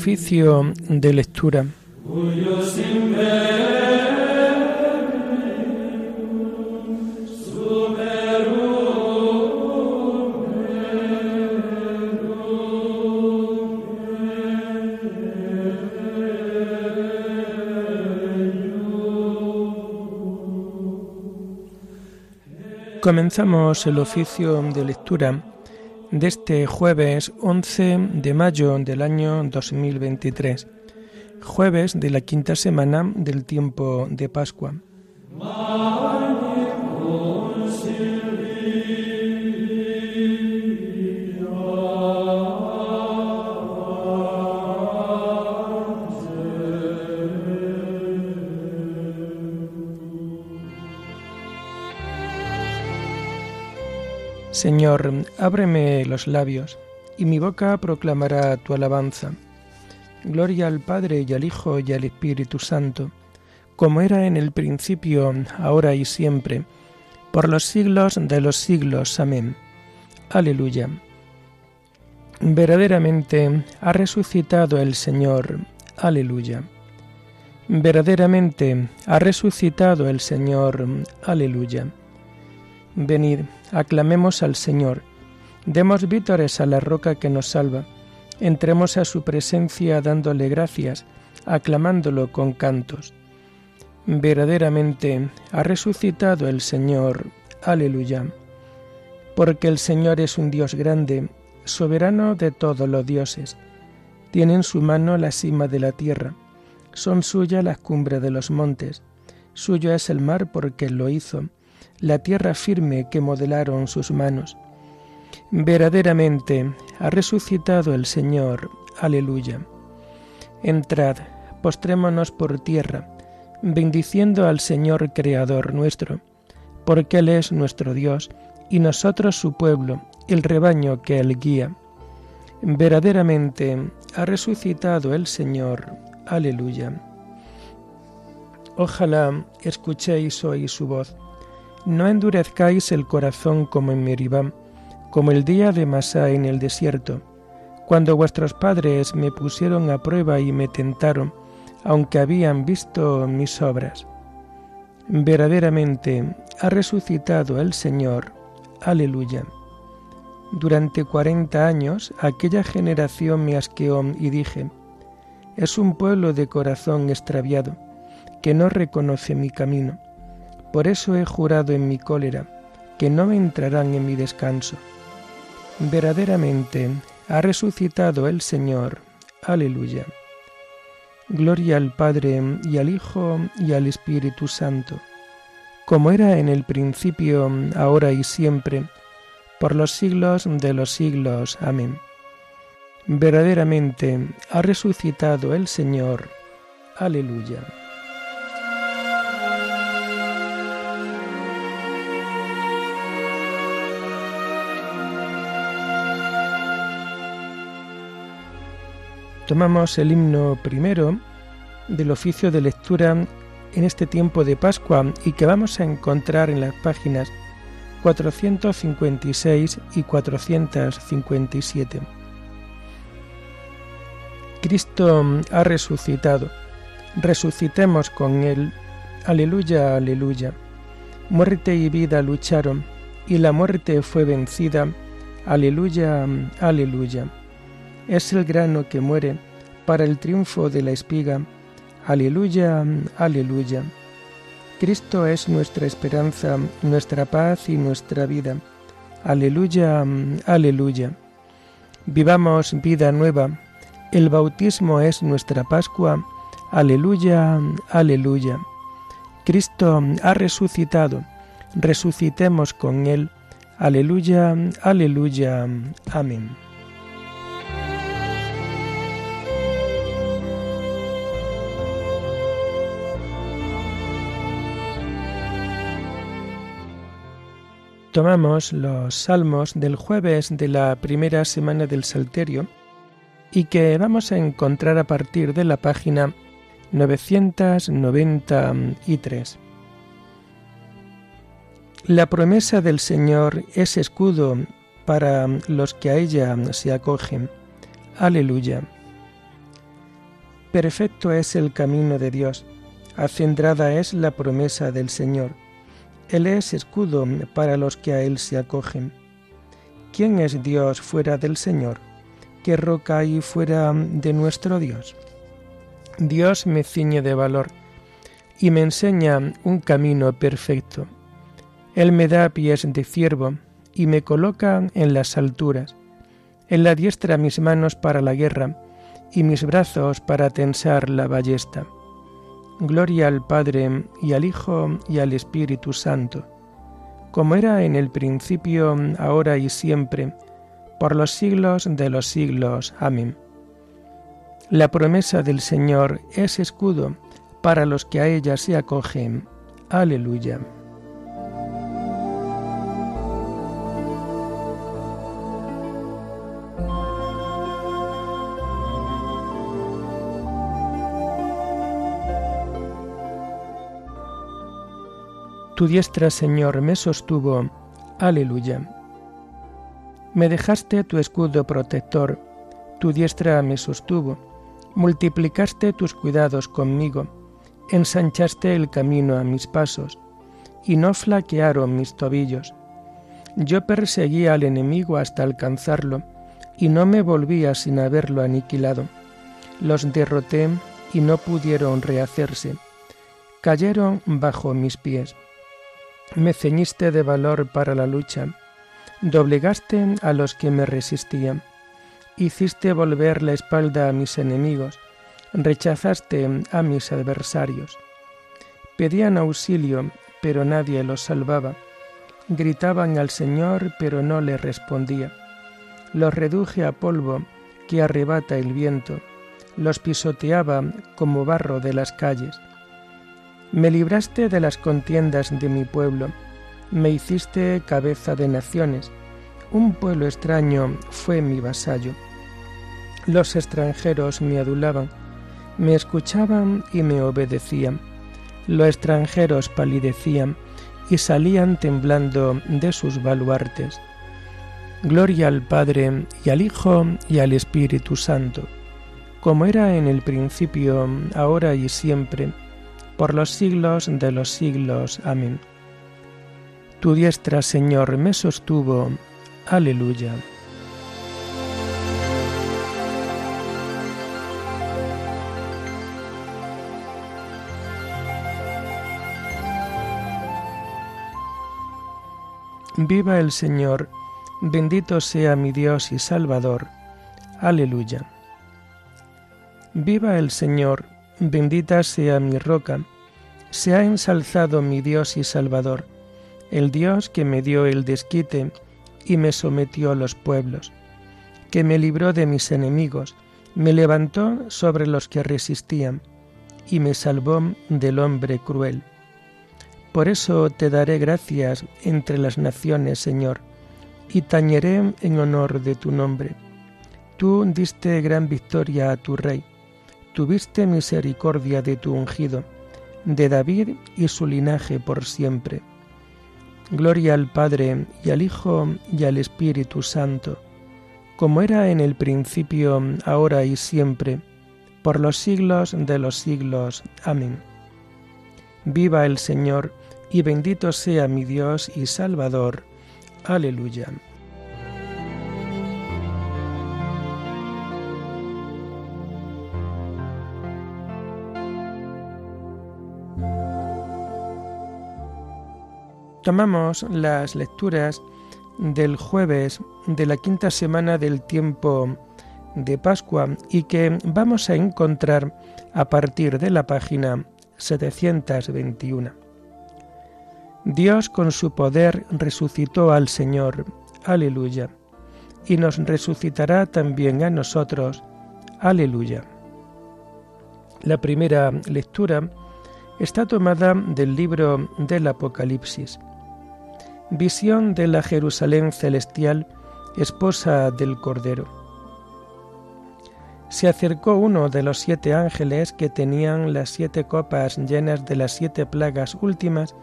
Oficio de lectura. Comenzamos el oficio de lectura de este jueves 11 de mayo del año 2023, jueves de la quinta semana del tiempo de Pascua. Señor, ábreme los labios, y mi boca proclamará tu alabanza. Gloria al Padre y al Hijo y al Espíritu Santo, como era en el principio, ahora y siempre, por los siglos de los siglos. Amén. Aleluya. Verdaderamente ha resucitado el Señor. Aleluya. Verdaderamente ha resucitado el Señor. Aleluya. Venid, aclamemos al Señor, demos vítores a la roca que nos salva, entremos a su presencia dándole gracias, aclamándolo con cantos. Verdaderamente ha resucitado el Señor. Aleluya. Porque el Señor es un Dios grande, soberano de todos los dioses. Tiene en su mano la cima de la tierra, son suyas las cumbres de los montes, suyo es el mar porque lo hizo la tierra firme que modelaron sus manos. Verdaderamente ha resucitado el Señor. Aleluya. Entrad, postrémonos por tierra, bendiciendo al Señor Creador nuestro, porque Él es nuestro Dios y nosotros su pueblo, el rebaño que Él guía. Verdaderamente ha resucitado el Señor. Aleluya. Ojalá escuchéis hoy su voz no endurezcáis el corazón como en Meribá, como el día de Masá en el desierto, cuando vuestros padres me pusieron a prueba y me tentaron, aunque habían visto mis obras. Verdaderamente ha resucitado el Señor. Aleluya. Durante cuarenta años aquella generación me asqueó y dije, es un pueblo de corazón extraviado, que no reconoce mi camino. Por eso he jurado en mi cólera que no entrarán en mi descanso. Verdaderamente ha resucitado el Señor. Aleluya. Gloria al Padre y al Hijo y al Espíritu Santo, como era en el principio, ahora y siempre, por los siglos de los siglos. Amén. Verdaderamente ha resucitado el Señor. Aleluya. Tomamos el himno primero del oficio de lectura en este tiempo de Pascua y que vamos a encontrar en las páginas 456 y 457. Cristo ha resucitado. Resucitemos con Él. Aleluya, aleluya. Muerte y vida lucharon, y la muerte fue vencida. Aleluya, aleluya es el grano que muere para el triunfo de la espiga. Aleluya, aleluya. Cristo es nuestra esperanza, nuestra paz y nuestra vida. Aleluya, aleluya. Vivamos vida nueva. El bautismo es nuestra Pascua. Aleluya, aleluya. Cristo ha resucitado. Resucitemos con Él. Aleluya, aleluya. Amén. Tomamos los salmos del jueves de la primera semana del Salterio y que vamos a encontrar a partir de la página 993. La promesa del Señor es escudo para los que a ella se acogen. Aleluya. Perfecto es el camino de Dios, acendrada es la promesa del Señor. Él es escudo para los que a Él se acogen. ¿Quién es Dios fuera del Señor? ¿Qué roca hay fuera de nuestro Dios? Dios me ciñe de valor y me enseña un camino perfecto. Él me da pies de ciervo y me coloca en las alturas. En la diestra mis manos para la guerra y mis brazos para tensar la ballesta. Gloria al Padre y al Hijo y al Espíritu Santo, como era en el principio, ahora y siempre, por los siglos de los siglos. Amén. La promesa del Señor es escudo para los que a ella se acogen. Aleluya. Tu diestra, Señor, me sostuvo. Aleluya. Me dejaste tu escudo protector, tu diestra me sostuvo, multiplicaste tus cuidados conmigo, ensanchaste el camino a mis pasos, y no flaquearon mis tobillos. Yo perseguía al enemigo hasta alcanzarlo, y no me volvía sin haberlo aniquilado. Los derroté y no pudieron rehacerse. Cayeron bajo mis pies. Me ceñiste de valor para la lucha, doblegaste a los que me resistían, hiciste volver la espalda a mis enemigos, rechazaste a mis adversarios. Pedían auxilio, pero nadie los salvaba. Gritaban al Señor, pero no le respondía. Los reduje a polvo que arrebata el viento, los pisoteaba como barro de las calles. Me libraste de las contiendas de mi pueblo, me hiciste cabeza de naciones, un pueblo extraño fue mi vasallo. Los extranjeros me adulaban, me escuchaban y me obedecían. Los extranjeros palidecían y salían temblando de sus baluartes. Gloria al Padre y al Hijo y al Espíritu Santo, como era en el principio, ahora y siempre, por los siglos de los siglos. Amén. Tu diestra, Señor, me sostuvo. Aleluya. Viva el Señor, bendito sea mi Dios y Salvador. Aleluya. Viva el Señor, Bendita sea mi roca, se ha ensalzado mi Dios y Salvador, el Dios que me dio el desquite y me sometió a los pueblos, que me libró de mis enemigos, me levantó sobre los que resistían, y me salvó del hombre cruel. Por eso te daré gracias entre las naciones, Señor, y tañeré en honor de tu nombre. Tú diste gran victoria a tu Rey tuviste misericordia de tu ungido, de David y su linaje por siempre. Gloria al Padre y al Hijo y al Espíritu Santo, como era en el principio, ahora y siempre, por los siglos de los siglos. Amén. Viva el Señor, y bendito sea mi Dios y Salvador. Aleluya. Tomamos las lecturas del jueves de la quinta semana del tiempo de Pascua y que vamos a encontrar a partir de la página 721. Dios con su poder resucitó al Señor, aleluya, y nos resucitará también a nosotros, aleluya. La primera lectura está tomada del libro del Apocalipsis. Visión de la Jerusalén celestial, esposa del Cordero. Se acercó uno de los siete ángeles que tenían las siete copas llenas de las siete plagas últimas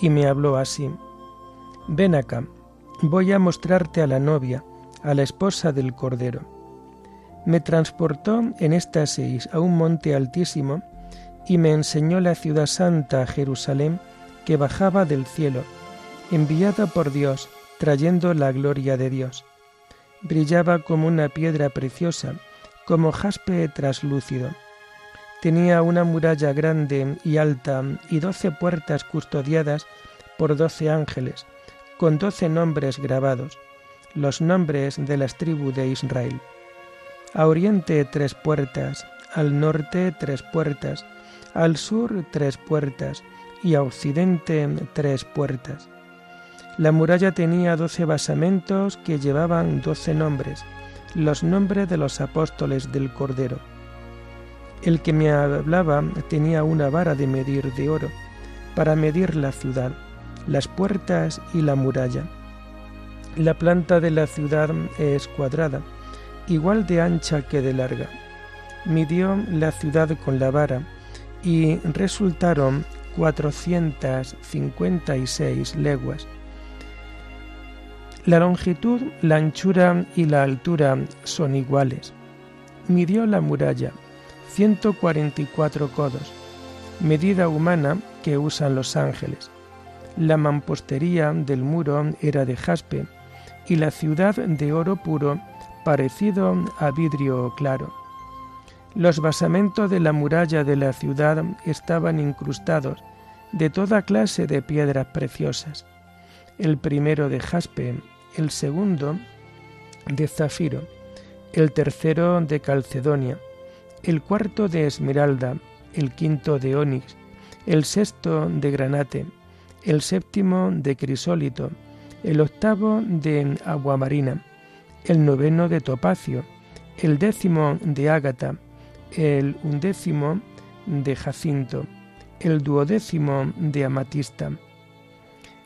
y me habló así. Ven acá, voy a mostrarte a la novia, a la esposa del Cordero. Me transportó en éxtasis a un monte altísimo y me enseñó la ciudad santa Jerusalén que bajaba del cielo, enviada por Dios, trayendo la gloria de Dios. Brillaba como una piedra preciosa, como jaspe traslúcido. Tenía una muralla grande y alta y doce puertas custodiadas por doce ángeles, con doce nombres grabados, los nombres de las tribus de Israel. A oriente tres puertas, al norte tres puertas, al sur tres puertas y a occidente tres puertas. La muralla tenía doce basamentos que llevaban doce nombres, los nombres de los apóstoles del Cordero. El que me hablaba tenía una vara de medir de oro para medir la ciudad, las puertas y la muralla. La planta de la ciudad es cuadrada, igual de ancha que de larga. Midió la ciudad con la vara y resultaron 456 leguas. La longitud, la anchura y la altura son iguales. Midió la muralla, 144 codos, medida humana que usan los ángeles. La mampostería del muro era de jaspe y la ciudad de oro puro parecido a vidrio claro. Los basamentos de la muralla de la ciudad estaban incrustados de toda clase de piedras preciosas, el primero de jaspe, el segundo de zafiro, el tercero de calcedonia, el cuarto de esmeralda, el quinto de onix, el sexto de granate, el séptimo de crisólito, el octavo de aguamarina, el noveno de topacio, el décimo de ágata, el undécimo de jacinto, el duodécimo de amatista.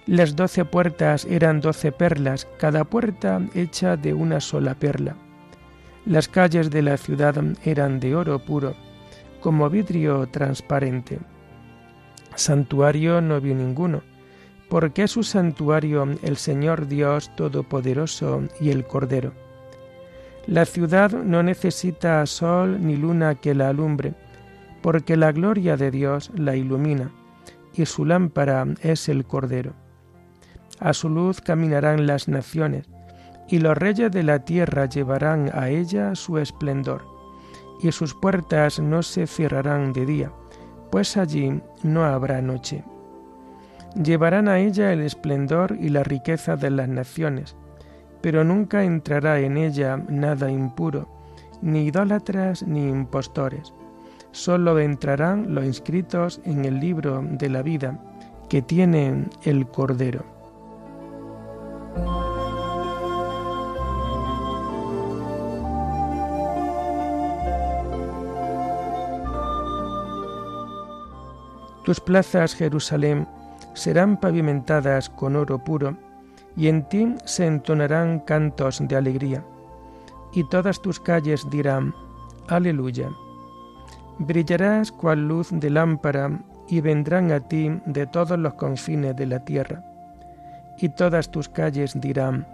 Las doce puertas eran doce perlas, cada puerta hecha de una sola perla. Las calles de la ciudad eran de oro puro, como vidrio transparente. Santuario no vio ninguno, porque es su santuario el Señor Dios Todopoderoso y el Cordero. La ciudad no necesita sol ni luna que la alumbre, porque la gloria de Dios la ilumina, y su lámpara es el Cordero. A su luz caminarán las naciones, y los reyes de la tierra llevarán a ella su esplendor, y sus puertas no se cerrarán de día, pues allí no habrá noche. Llevarán a ella el esplendor y la riqueza de las naciones, pero nunca entrará en ella nada impuro, ni idólatras ni impostores. Solo entrarán los inscritos en el libro de la vida que tiene el Cordero. Tus plazas, Jerusalén, serán pavimentadas con oro puro, y en ti se entonarán cantos de alegría, y todas tus calles dirán, Aleluya. Brillarás cual luz de lámpara, y vendrán a ti de todos los confines de la tierra, y todas tus calles dirán,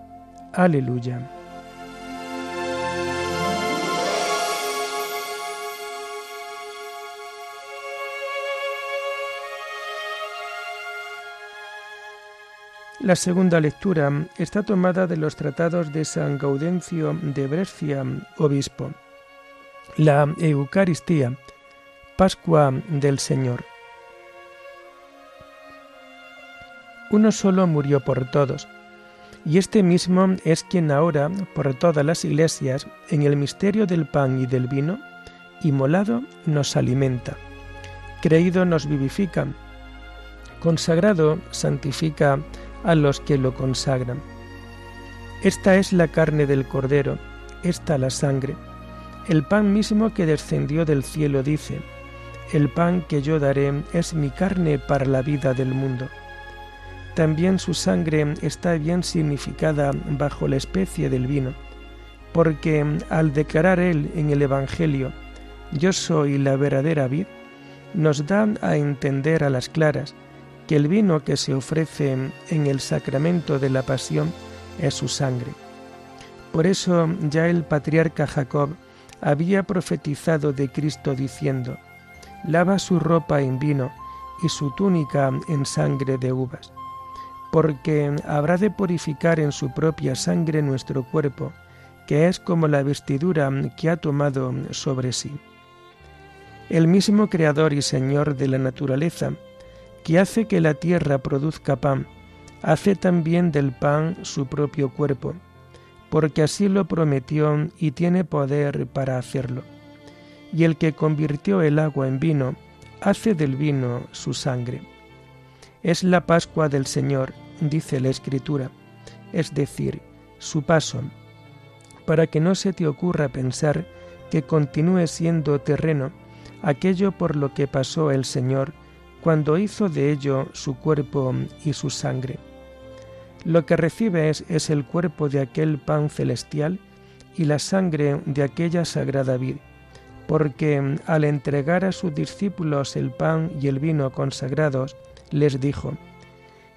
Aleluya. La segunda lectura está tomada de los tratados de San Gaudencio de Brescia, obispo. La Eucaristía, Pascua del Señor. Uno solo murió por todos, y este mismo es quien ahora, por todas las iglesias, en el misterio del pan y del vino, inmolado nos alimenta, creído nos vivifica, consagrado santifica a los que lo consagran. Esta es la carne del Cordero, esta la sangre. El pan mismo que descendió del cielo dice, el pan que yo daré es mi carne para la vida del mundo. También su sangre está bien significada bajo la especie del vino, porque al declarar él en el Evangelio, yo soy la verdadera vid, nos da a entender a las claras que el vino que se ofrece en el sacramento de la pasión es su sangre. Por eso ya el patriarca Jacob había profetizado de Cristo diciendo, lava su ropa en vino y su túnica en sangre de uvas, porque habrá de purificar en su propia sangre nuestro cuerpo, que es como la vestidura que ha tomado sobre sí. El mismo Creador y Señor de la naturaleza, que hace que la tierra produzca pan, hace también del pan su propio cuerpo, porque así lo prometió y tiene poder para hacerlo. Y el que convirtió el agua en vino, hace del vino su sangre. Es la Pascua del Señor, dice la Escritura, es decir, su paso, para que no se te ocurra pensar que continúe siendo terreno aquello por lo que pasó el Señor cuando hizo de ello su cuerpo y su sangre. Lo que recibes es el cuerpo de aquel pan celestial y la sangre de aquella sagrada vid, porque al entregar a sus discípulos el pan y el vino consagrados, les dijo,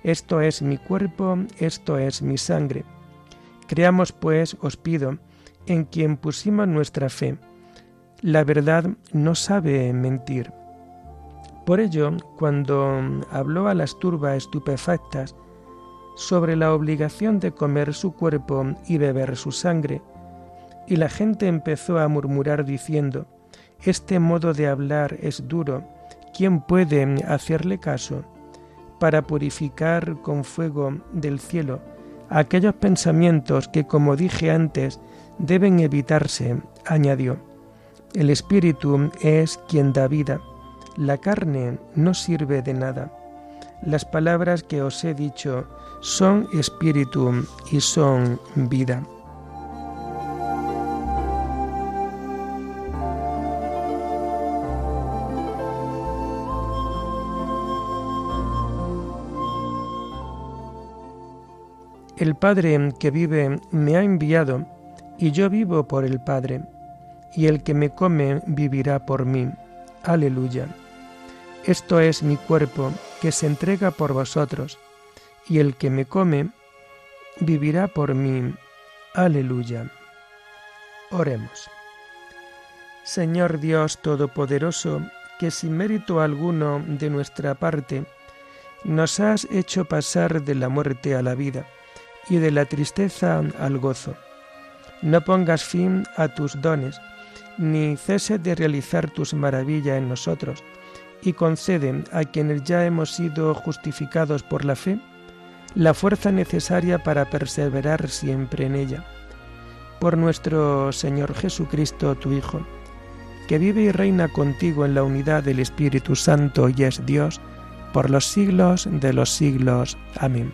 Esto es mi cuerpo, esto es mi sangre Creamos, pues, os pido, en quien pusimos nuestra fe. La verdad no sabe mentir. Por ello, cuando habló a las turbas estupefactas sobre la obligación de comer su cuerpo y beber su sangre, y la gente empezó a murmurar diciendo, Este modo de hablar es duro, ¿quién puede hacerle caso? Para purificar con fuego del cielo aquellos pensamientos que, como dije antes, deben evitarse, añadió. El espíritu es quien da vida, la carne no sirve de nada. Las palabras que os he dicho son espíritu y son vida. El Padre que vive me ha enviado, y yo vivo por el Padre, y el que me come vivirá por mí. Aleluya. Esto es mi cuerpo que se entrega por vosotros, y el que me come vivirá por mí. Aleluya. Oremos. Señor Dios Todopoderoso, que sin mérito alguno de nuestra parte, nos has hecho pasar de la muerte a la vida y de la tristeza al gozo. No pongas fin a tus dones, ni ceses de realizar tus maravillas en nosotros, y concede a quienes ya hemos sido justificados por la fe la fuerza necesaria para perseverar siempre en ella. Por nuestro Señor Jesucristo, tu Hijo, que vive y reina contigo en la unidad del Espíritu Santo y es Dios, por los siglos de los siglos. Amén.